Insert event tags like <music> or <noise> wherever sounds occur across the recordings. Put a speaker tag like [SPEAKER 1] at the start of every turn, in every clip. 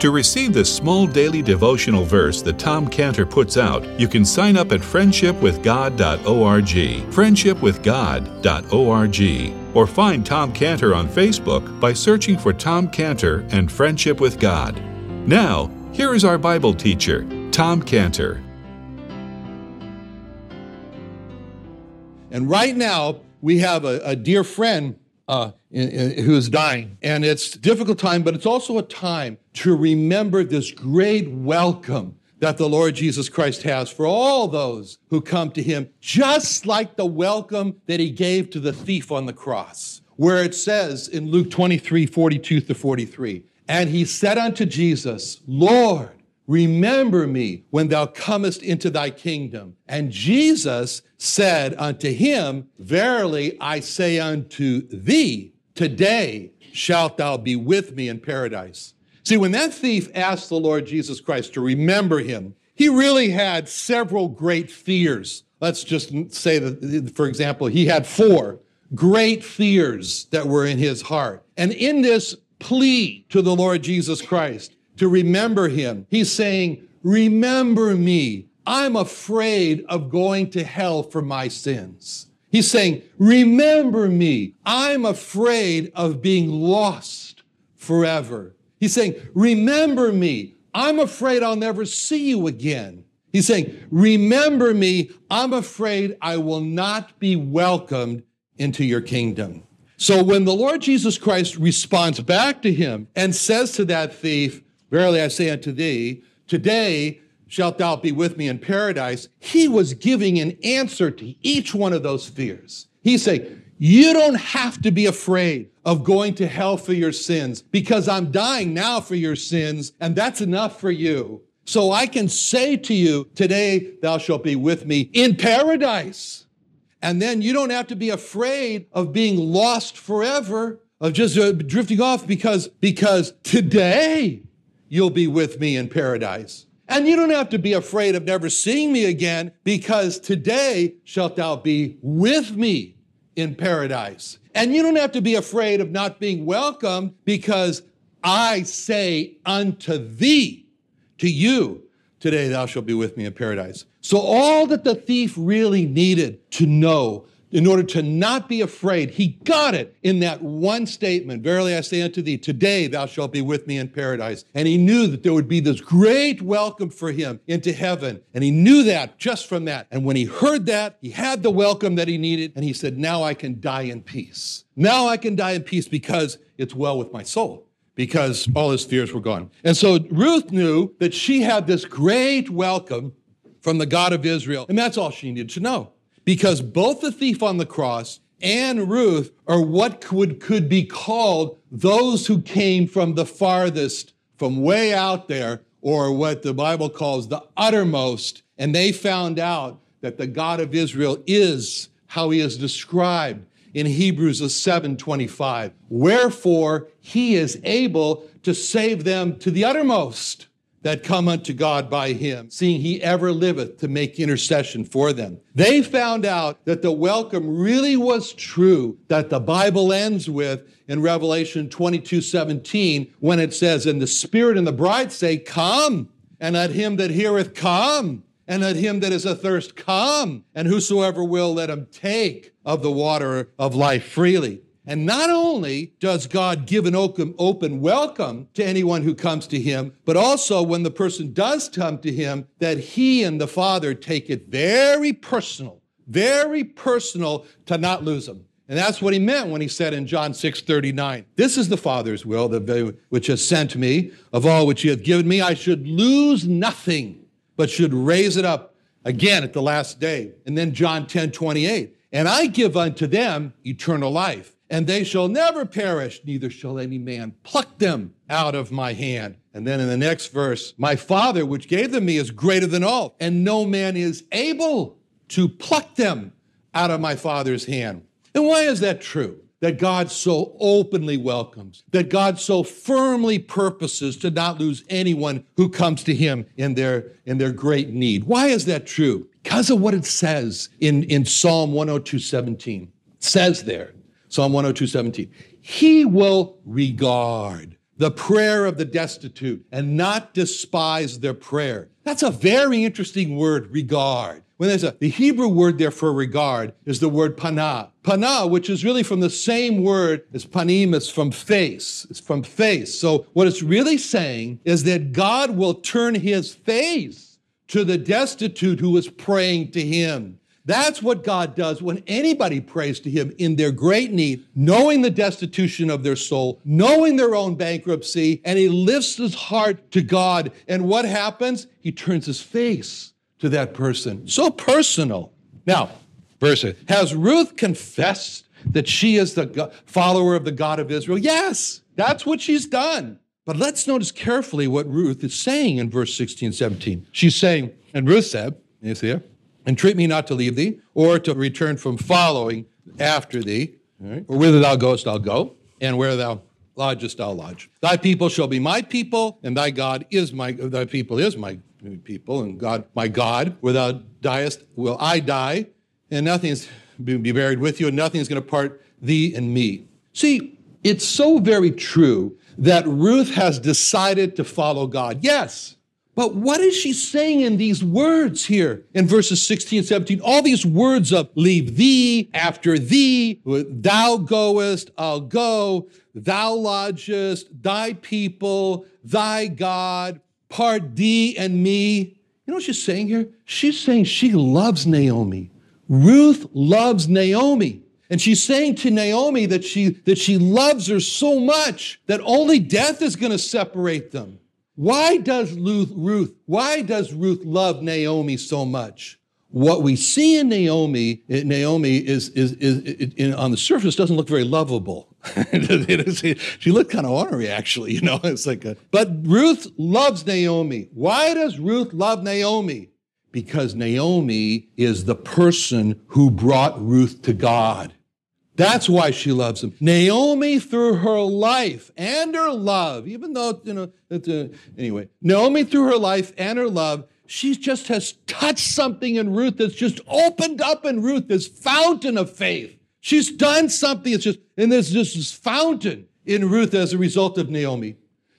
[SPEAKER 1] To receive this small daily devotional verse that Tom Cantor puts out, you can sign up at friendshipwithgod.org, friendshipwithgod.org, or find Tom Cantor on Facebook by searching for Tom Cantor and Friendship with God. Now, here is our Bible teacher, Tom Cantor.
[SPEAKER 2] And right now, we have a, a dear friend uh, who is dying. And it's difficult time, but it's also a time to remember this great welcome that the Lord Jesus Christ has for all those who come to him, just like the welcome that he gave to the thief on the cross, where it says in Luke 23 42 to 43, and he said unto Jesus, Lord, Remember me when thou comest into thy kingdom. And Jesus said unto him, Verily I say unto thee, today shalt thou be with me in paradise. See, when that thief asked the Lord Jesus Christ to remember him, he really had several great fears. Let's just say that, for example, he had four great fears that were in his heart. And in this plea to the Lord Jesus Christ, to remember him. He's saying, Remember me. I'm afraid of going to hell for my sins. He's saying, Remember me. I'm afraid of being lost forever. He's saying, Remember me. I'm afraid I'll never see you again. He's saying, Remember me. I'm afraid I will not be welcomed into your kingdom. So when the Lord Jesus Christ responds back to him and says to that thief, Verily I say unto thee, today shalt thou be with me in paradise. He was giving an answer to each one of those fears. He's saying, you don't have to be afraid of going to hell for your sins because I'm dying now for your sins, and that's enough for you. So I can say to you, today thou shalt be with me in paradise. And then you don't have to be afraid of being lost forever, of just drifting off because, because today you'll be with me in paradise. And you don't have to be afraid of never seeing me again, because today shalt thou be with me in paradise. And you don't have to be afraid of not being welcomed, because I say unto thee, to you, today thou shalt be with me in paradise. So, all that the thief really needed to know in order to not be afraid. He got it in that one statement Verily I say unto thee, today thou shalt be with me in paradise. And he knew that there would be this great welcome for him into heaven. And he knew that just from that. And when he heard that, he had the welcome that he needed. And he said, Now I can die in peace. Now I can die in peace because it's well with my soul because all his fears were gone. And so Ruth knew that she had this great welcome from the God of Israel. And that's all she needed to know because both the thief on the cross and Ruth are what could, could be called those who came from the farthest, from way out there, or what the Bible calls the uttermost. And they found out that the God of Israel is how he is described in Hebrews 7:25. Wherefore he is able to save them to the uttermost that come unto God by him, seeing he ever liveth to make intercession for them. They found out that the welcome really was true that the Bible ends with in Revelation 22 17, when it says, And the Spirit and the bride say, Come. and let him that heareth come, and let him that is athirst come, and whosoever will, let him take of the water of life freely. And not only does God give an open, welcome to anyone who comes to him, but also when the person does come to him, that he and the Father take it very personal, very personal to not lose them. And that's what he meant when he said in John 6 39, This is the Father's will, which has sent me, of all which he hath given me, I should lose nothing, but should raise it up again at the last day. And then John 10 28, And I give unto them eternal life and they shall never perish, neither shall any man pluck them out of my hand. And then in the next verse, my Father, which gave them me, is greater than all, and no man is able to pluck them out of my Father's hand. And why is that true? That God so openly welcomes, that God so firmly purposes to not lose anyone who comes to him in their, in their great need. Why is that true? Because of what it says in, in Psalm 102 17. It says there, Psalm 102, 17. He will regard the prayer of the destitute and not despise their prayer. That's a very interesting word, regard. When there's a, the Hebrew word there for regard is the word pana. Pana, which is really from the same word as panim, is from face. It's from face. So what it's really saying is that God will turn his face to the destitute who is praying to him. That's what God does when anybody prays to Him in their great need, knowing the destitution of their soul, knowing their own bankruptcy, and He lifts his heart to God. And what happens? He turns his face to that person. So personal. Now, verse Has Ruth confessed that she is the follower of the God of Israel? Yes, that's what she's done. But let's notice carefully what Ruth is saying in verse 16, 17. She's saying, and Ruth said, you see here, Entreat me not to leave thee, or to return from following after thee. Right? Or whither thou goest, I'll go, and where thou lodgest, I'll lodge. Thy people shall be my people, and thy God is my thy people is my people, and God my God. Where thou diest, will I die, and nothing is be buried with you, and nothing is going to part thee and me. See, it's so very true that Ruth has decided to follow God. Yes, but what is she saying in these words here in verses 16 and 17? All these words of leave thee, after thee, thou goest, I'll go, thou lodgest, thy people, thy God, part thee and me. You know what she's saying here? She's saying she loves Naomi. Ruth loves Naomi. And she's saying to Naomi that she, that she loves her so much that only death is going to separate them. Why does Ruth, why does Ruth love Naomi so much? What we see in Naomi, Naomi is, is, is, is on the surface doesn't look very lovable. <laughs> she looked kind of ornery, actually. You know, <laughs> it's like, a, but Ruth loves Naomi. Why does Ruth love Naomi? Because Naomi is the person who brought Ruth to God. That's why she loves him. Naomi, through her life and her love, even though, you know, uh, anyway, Naomi, through her life and her love, she just has touched something in Ruth that's just opened up in Ruth this fountain of faith. She's done something. It's just, and there's just this fountain in Ruth as a result of Naomi.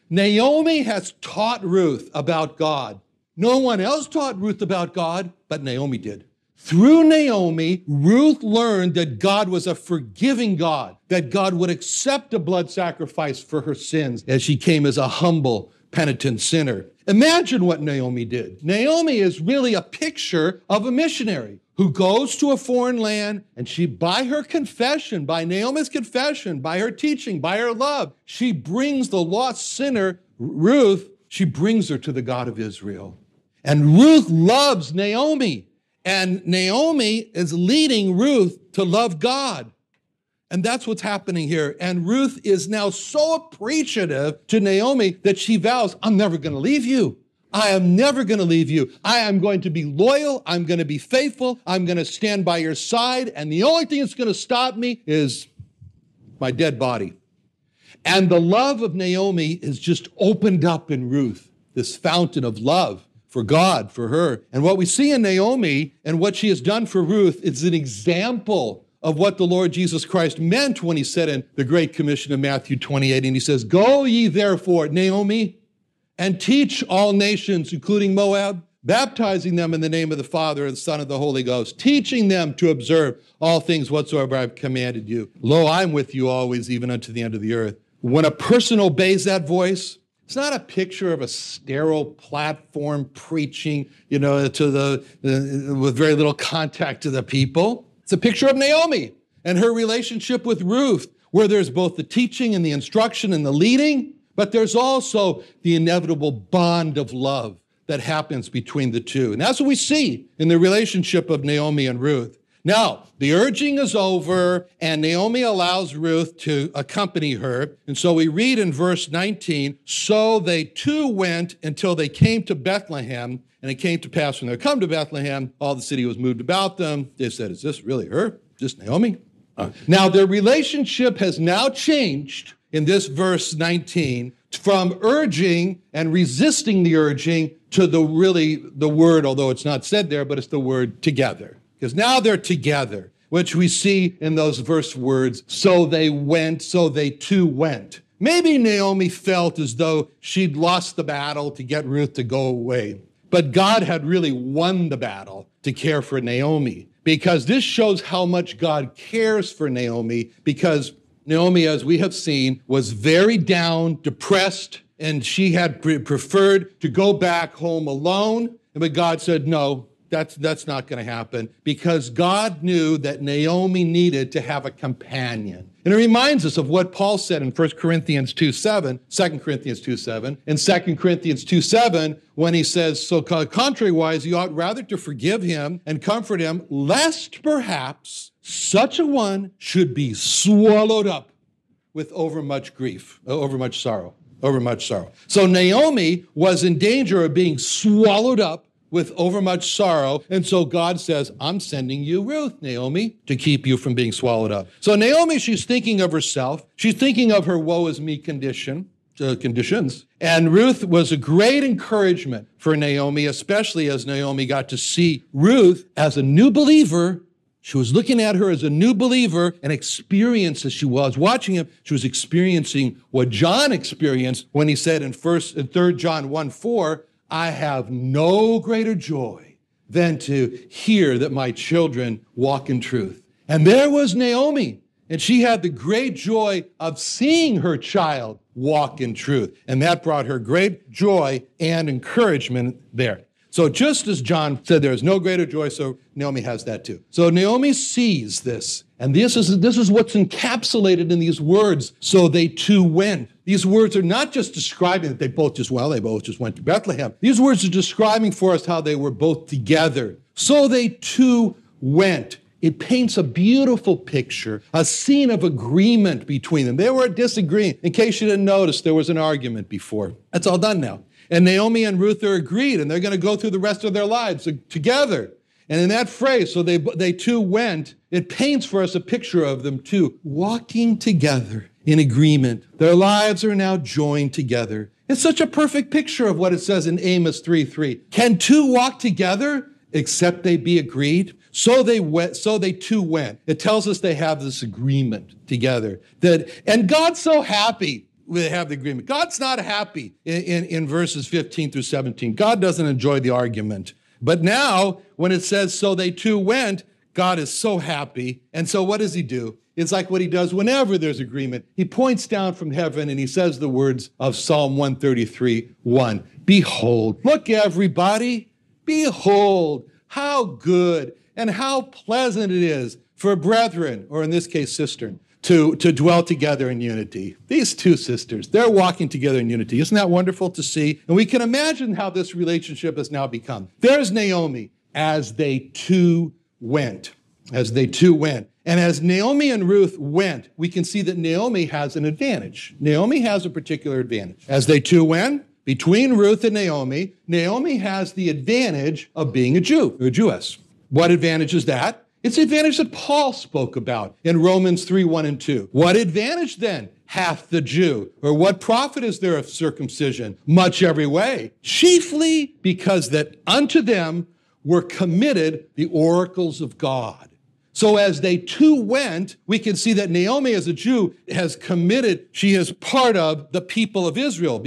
[SPEAKER 2] Naomi has taught Ruth about God. No one else taught Ruth about God, but Naomi did. Through Naomi, Ruth learned that God was a forgiving God, that God would accept a blood sacrifice for her sins as she came as a humble, penitent sinner. Imagine what Naomi did. Naomi is really a picture of a missionary who goes to a foreign land and she, by her confession, by Naomi's confession, by her teaching, by her love, she brings the lost sinner, Ruth, she brings her to the God of Israel. And Ruth loves Naomi. And Naomi is leading Ruth to love God. And that's what's happening here. And Ruth is now so appreciative to Naomi that she vows, I'm never going to leave you. I am never going to leave you. I am going to be loyal. I'm going to be faithful. I'm going to stand by your side. And the only thing that's going to stop me is my dead body. And the love of Naomi is just opened up in Ruth, this fountain of love for God, for her. And what we see in Naomi and what she has done for Ruth is an example of what the Lord Jesus Christ meant when he said in the Great Commission of Matthew 28, and he says, Go ye therefore, Naomi, and teach all nations, including Moab, baptizing them in the name of the Father and the Son and the Holy Ghost, teaching them to observe all things whatsoever I've commanded you. Lo, I'm with you always, even unto the end of the earth. When a person obeys that voice, it's not a picture of a sterile platform preaching, you know, to the, uh, with very little contact to the people. It's a picture of Naomi and her relationship with Ruth, where there's both the teaching and the instruction and the leading, but there's also the inevitable bond of love that happens between the two. And that's what we see in the relationship of Naomi and Ruth. Now, the urging is over, and Naomi allows Ruth to accompany her. And so we read in verse 19 So they two went until they came to Bethlehem. And it came to pass when they come to Bethlehem, all the city was moved about them. They said, Is this really her? Is this Naomi? Uh, now, their relationship has now changed in this verse 19 from urging and resisting the urging to the really the word, although it's not said there, but it's the word together. Because now they're together, which we see in those verse words, so they went, so they two went. Maybe Naomi felt as though she'd lost the battle to get Ruth to go away. But God had really won the battle to care for Naomi because this shows how much God cares for Naomi because Naomi, as we have seen, was very down, depressed, and she had pre- preferred to go back home alone. But God said, No, that's, that's not going to happen because God knew that Naomi needed to have a companion. And it reminds us of what Paul said in 1 Corinthians 2 7, 2 Corinthians 2 7, and 2 Corinthians 2 7, when he says, So contrariwise, you ought rather to forgive him and comfort him, lest perhaps such a one should be swallowed up with overmuch grief, uh, overmuch sorrow, overmuch sorrow. So Naomi was in danger of being swallowed up with overmuch sorrow. And so God says, I'm sending you Ruth, Naomi, to keep you from being swallowed up. So Naomi, she's thinking of herself. She's thinking of her woe is me condition. Uh, conditions. And Ruth was a great encouragement for Naomi, especially as Naomi got to see Ruth as a new believer she was looking at her as a new believer and experience as she was watching him. She was experiencing what John experienced when he said in first and third John 1 4, I have no greater joy than to hear that my children walk in truth. And there was Naomi, and she had the great joy of seeing her child walk in truth. And that brought her great joy and encouragement there. So just as John said there is no greater joy, so Naomi has that too. So Naomi sees this, and this is, this is what's encapsulated in these words. So they two went. These words are not just describing that they both just, well, they both just went to Bethlehem. These words are describing for us how they were both together. So they two went. It paints a beautiful picture, a scene of agreement between them. They were disagreeing. In case you didn't notice, there was an argument before. That's all done now. And Naomi and Ruth are agreed, and they're going to go through the rest of their lives together. And in that phrase, so they, they two went, it paints for us a picture of them two walking together in agreement. Their lives are now joined together. It's such a perfect picture of what it says in Amos 3 3. Can two walk together except they be agreed? So they went, so they two went. It tells us they have this agreement together. That, and God's so happy they have the agreement. God's not happy in, in, in, verses 15 through 17. God doesn't enjoy the argument. But now, when it says, so they two went, God is so happy. And so what does he do? It's like what he does whenever there's agreement. He points down from heaven and he says the words of Psalm 133 1. Behold, look, everybody, behold how good and how pleasant it is for brethren, or in this case, cistern, to, to dwell together in unity. These two sisters, they're walking together in unity. Isn't that wonderful to see? And we can imagine how this relationship has now become. There's Naomi as they two went, as they two went. And as Naomi and Ruth went, we can see that Naomi has an advantage. Naomi has a particular advantage. As they two went, between Ruth and Naomi, Naomi has the advantage of being a Jew, a Jewess. What advantage is that? It's the advantage that Paul spoke about in Romans 3 1 and 2. What advantage then hath the Jew? Or what profit is there of circumcision? Much every way. Chiefly because that unto them were committed the oracles of God. So as they two went, we can see that Naomi, as a Jew, has committed, she is part of the people of Israel.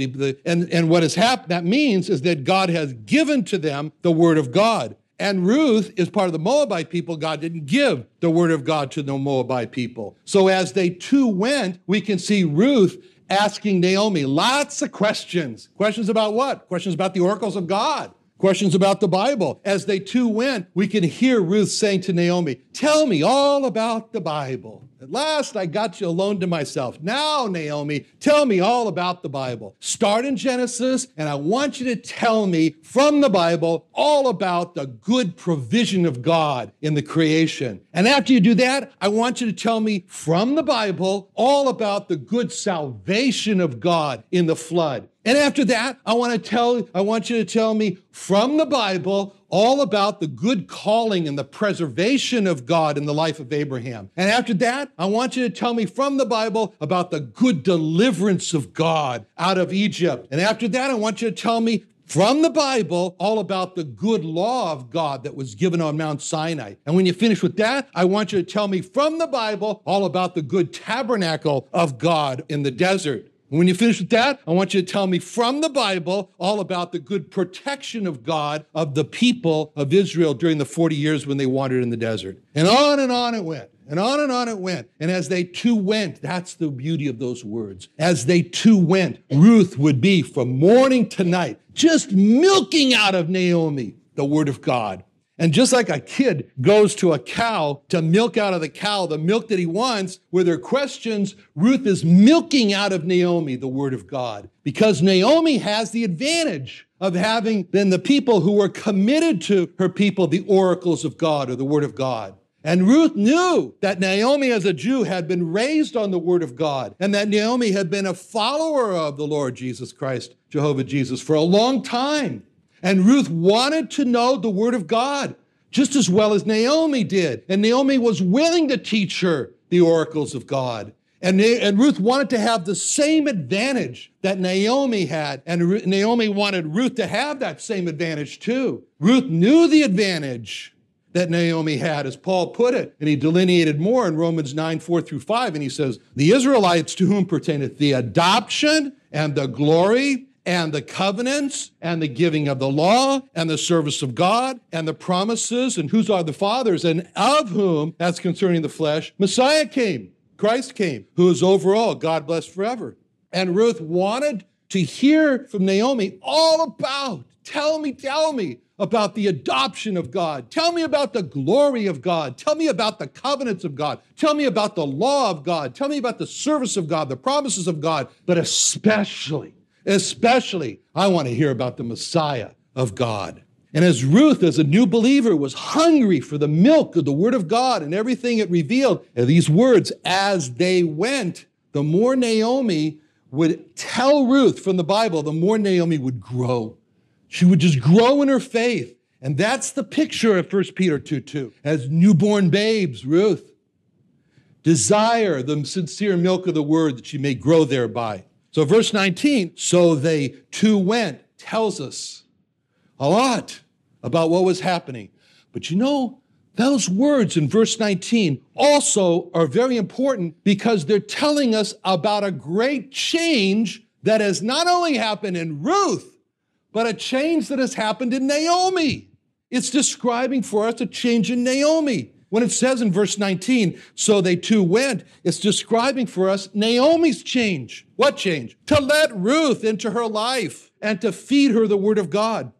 [SPEAKER 2] And, and what has happened, that means is that God has given to them the word of God. And Ruth is part of the Moabite people. God didn't give the word of God to the Moabite people. So as they two went, we can see Ruth asking Naomi lots of questions. Questions about what? Questions about the oracles of God. Questions about the Bible. As they two went, we can hear Ruth saying to Naomi, Tell me all about the Bible. At last I got you alone to myself. Now, Naomi, tell me all about the Bible. Start in Genesis, and I want you to tell me from the Bible all about the good provision of God in the creation. And after you do that, I want you to tell me from the Bible all about the good salvation of God in the flood. And after that, I want to tell I want you to tell me from the Bible all about the good calling and the preservation of God in the life of Abraham. And after that, I want you to tell me from the Bible about the good deliverance of God out of Egypt. And after that, I want you to tell me from the Bible all about the good law of God that was given on Mount Sinai. And when you finish with that, I want you to tell me from the Bible all about the good tabernacle of God in the desert. When you finish with that, I want you to tell me from the Bible all about the good protection of God of the people of Israel during the 40 years when they wandered in the desert. And on and on it went. And on and on it went. And as they two went, that's the beauty of those words. As they two went, Ruth would be from morning to night, just milking out of Naomi the word of God. And just like a kid goes to a cow to milk out of the cow the milk that he wants, with her questions, Ruth is milking out of Naomi the word of God. Because Naomi has the advantage of having been the people who were committed to her people the oracles of God or the word of God. And Ruth knew that Naomi, as a Jew, had been raised on the word of God and that Naomi had been a follower of the Lord Jesus Christ, Jehovah Jesus, for a long time. And Ruth wanted to know the word of God just as well as Naomi did. And Naomi was willing to teach her the oracles of God. And, and Ruth wanted to have the same advantage that Naomi had. And Naomi wanted Ruth to have that same advantage too. Ruth knew the advantage that Naomi had, as Paul put it. And he delineated more in Romans 9, 4 through 5. And he says, The Israelites to whom pertaineth the adoption and the glory and the covenants and the giving of the law and the service of God and the promises and whose are the fathers and of whom, as concerning the flesh, Messiah came, Christ came, who is over all, God blessed forever. And Ruth wanted to hear from Naomi all about, tell me, tell me about the adoption of God. Tell me about the glory of God. Tell me about the covenants of God. Tell me about the law of God. Tell me about the service of God, the promises of God, but especially Especially, I want to hear about the Messiah of God. And as Ruth, as a new believer, was hungry for the milk of the Word of God and everything it revealed, and these words, as they went, the more Naomi would tell Ruth from the Bible, the more Naomi would grow. She would just grow in her faith. And that's the picture of 1 Peter 2 2. As newborn babes, Ruth, desire the sincere milk of the word that she may grow thereby. So, verse 19, so they two went, tells us a lot about what was happening. But you know, those words in verse 19 also are very important because they're telling us about a great change that has not only happened in Ruth, but a change that has happened in Naomi. It's describing for us a change in Naomi. When it says in verse 19, so they two went, it's describing for us Naomi's change. What change? To let Ruth into her life and to feed her the word of God.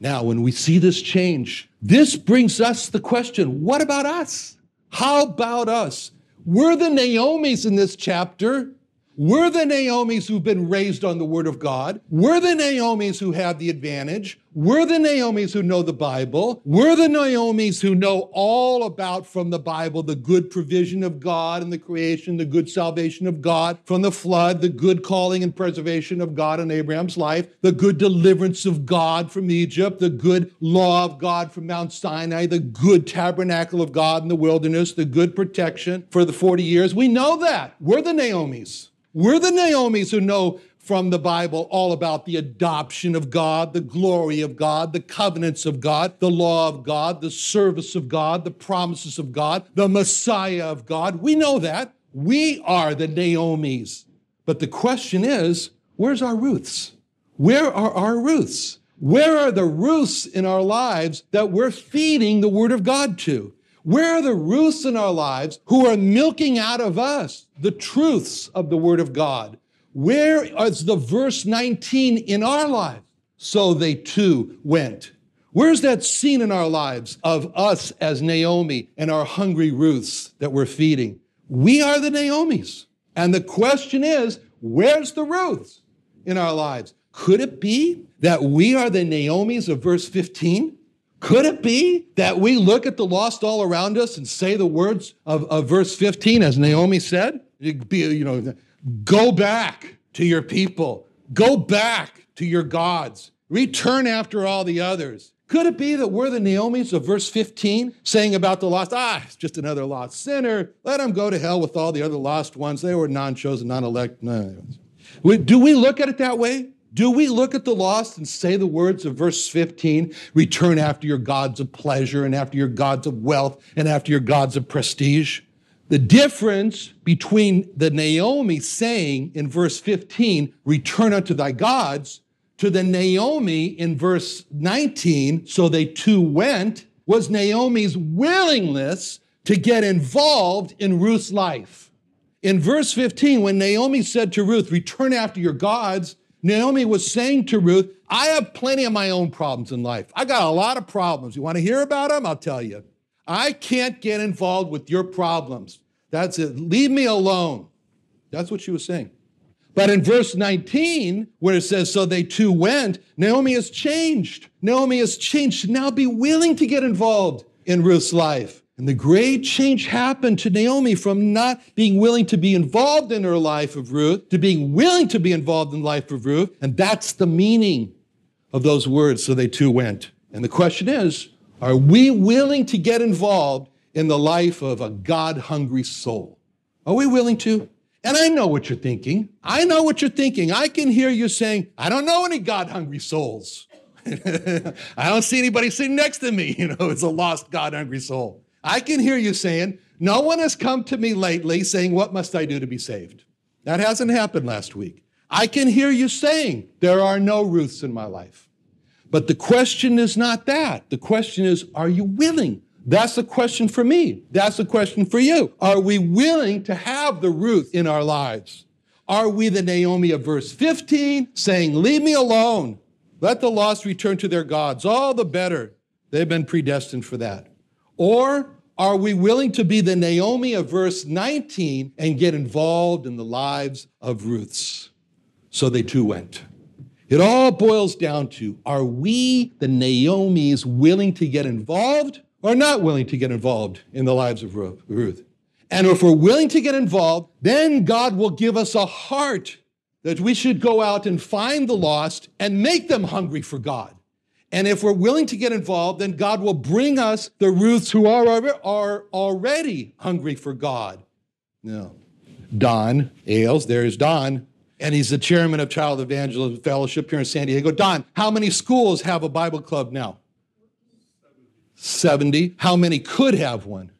[SPEAKER 2] Now, when we see this change, this brings us the question what about us? How about us? We're the Naomis in this chapter. We're the Naomis who've been raised on the Word of God. We're the Naomis who have the advantage. We're the Naomis who know the Bible. We're the Naomis who know all about from the Bible the good provision of God and the creation, the good salvation of God from the flood, the good calling and preservation of God in Abraham's life, the good deliverance of God from Egypt, the good law of God from Mount Sinai, the good tabernacle of God in the wilderness, the good protection for the 40 years. We know that. We're the Naomis. We're the Naomis who know from the Bible all about the adoption of God, the glory of God, the covenants of God, the law of God, the service of God, the promises of God, the Messiah of God. We know that. We are the Naomi's. But the question is, where's our Ruths? Where are our Ruths? Where are the Ruths in our lives that we're feeding the Word of God to? Where are the Ruths in our lives who are milking out of us the truths of the Word of God? Where is the verse 19 in our lives? So they two went. Where's that scene in our lives of us as Naomi and our hungry Ruths that we're feeding? We are the Naomis. And the question is, where's the Ruths in our lives? Could it be that we are the Naomis of verse 15? Could it be that we look at the lost all around us and say the words of, of verse 15, as Naomi said? Be, you know, go back to your people, go back to your gods, return after all the others. Could it be that we're the Naomis of verse 15 saying about the lost, ah, it's just another lost sinner. Let him go to hell with all the other lost ones. They were non chosen, non elect. No. Do we look at it that way? Do we look at the lost and say the words of verse 15 return after your gods of pleasure and after your gods of wealth and after your gods of prestige? The difference between the Naomi saying in verse 15, return unto thy gods, to the Naomi in verse 19, so they two went, was Naomi's willingness to get involved in Ruth's life. In verse 15, when Naomi said to Ruth, Return after your gods, Naomi was saying to Ruth, I have plenty of my own problems in life. I got a lot of problems. You want to hear about them? I'll tell you. I can't get involved with your problems. That's it. Leave me alone. That's what she was saying. But in verse 19, where it says, So they two went, Naomi has changed. Naomi has changed to now be willing to get involved in Ruth's life. And the great change happened to Naomi from not being willing to be involved in her life of Ruth to being willing to be involved in the life of Ruth. And that's the meaning of those words. So they two went. And the question is, are we willing to get involved in the life of a God hungry soul? Are we willing to? And I know what you're thinking. I know what you're thinking. I can hear you saying, I don't know any God hungry souls. <laughs> I don't see anybody sitting next to me, <laughs> you know, it's a lost God hungry soul. I can hear you saying, No one has come to me lately saying, What must I do to be saved? That hasn't happened last week. I can hear you saying, There are no Ruths in my life. But the question is not that. The question is, Are you willing that's the question for me. That's the question for you. Are we willing to have the Ruth in our lives? Are we the Naomi of verse 15 saying, Leave me alone? Let the lost return to their gods. All the better. They've been predestined for that. Or are we willing to be the Naomi of verse 19 and get involved in the lives of Ruths? So they two went. It all boils down to are we, the Naomis, willing to get involved or not willing to get involved in the lives of Ruth. And if we're willing to get involved, then God will give us a heart that we should go out and find the lost and make them hungry for God. And if we're willing to get involved, then God will bring us the Ruths who are, are already hungry for God. Now, Don Ailes, there's Don, and he's the chairman of Child Evangelism Fellowship here in San Diego. Don, how many schools have a Bible club now? 70. How many could have one?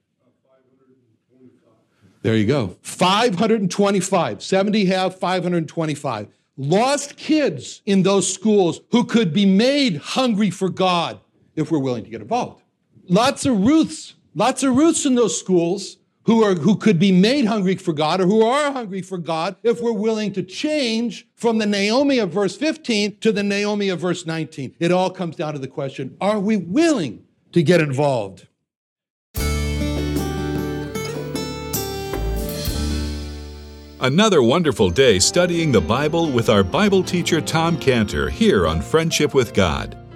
[SPEAKER 2] There you go. 525. 70 have 525. Lost kids in those schools who could be made hungry for God if we're willing to get involved. Lots of Ruths, lots of Ruths in those schools who are who could be made hungry for God or who are hungry for God if we're willing to change from the Naomi of verse 15 to the Naomi of verse 19. It all comes down to the question, are we willing to get involved.
[SPEAKER 1] Another wonderful day studying the Bible with our Bible teacher Tom Cantor here on Friendship with God.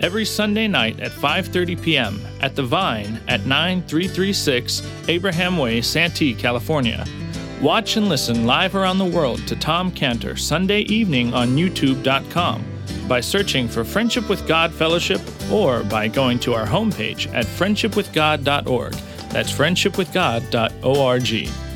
[SPEAKER 3] every Sunday night at 5:30 p.m. at The Vine at 9336 Abraham Way, Santee, California. Watch and listen live around the world to Tom Cantor Sunday evening on youtube.com by searching for Friendship with God Fellowship or by going to our homepage at friendshipwithgod.org. That's friendshipwithgod.org.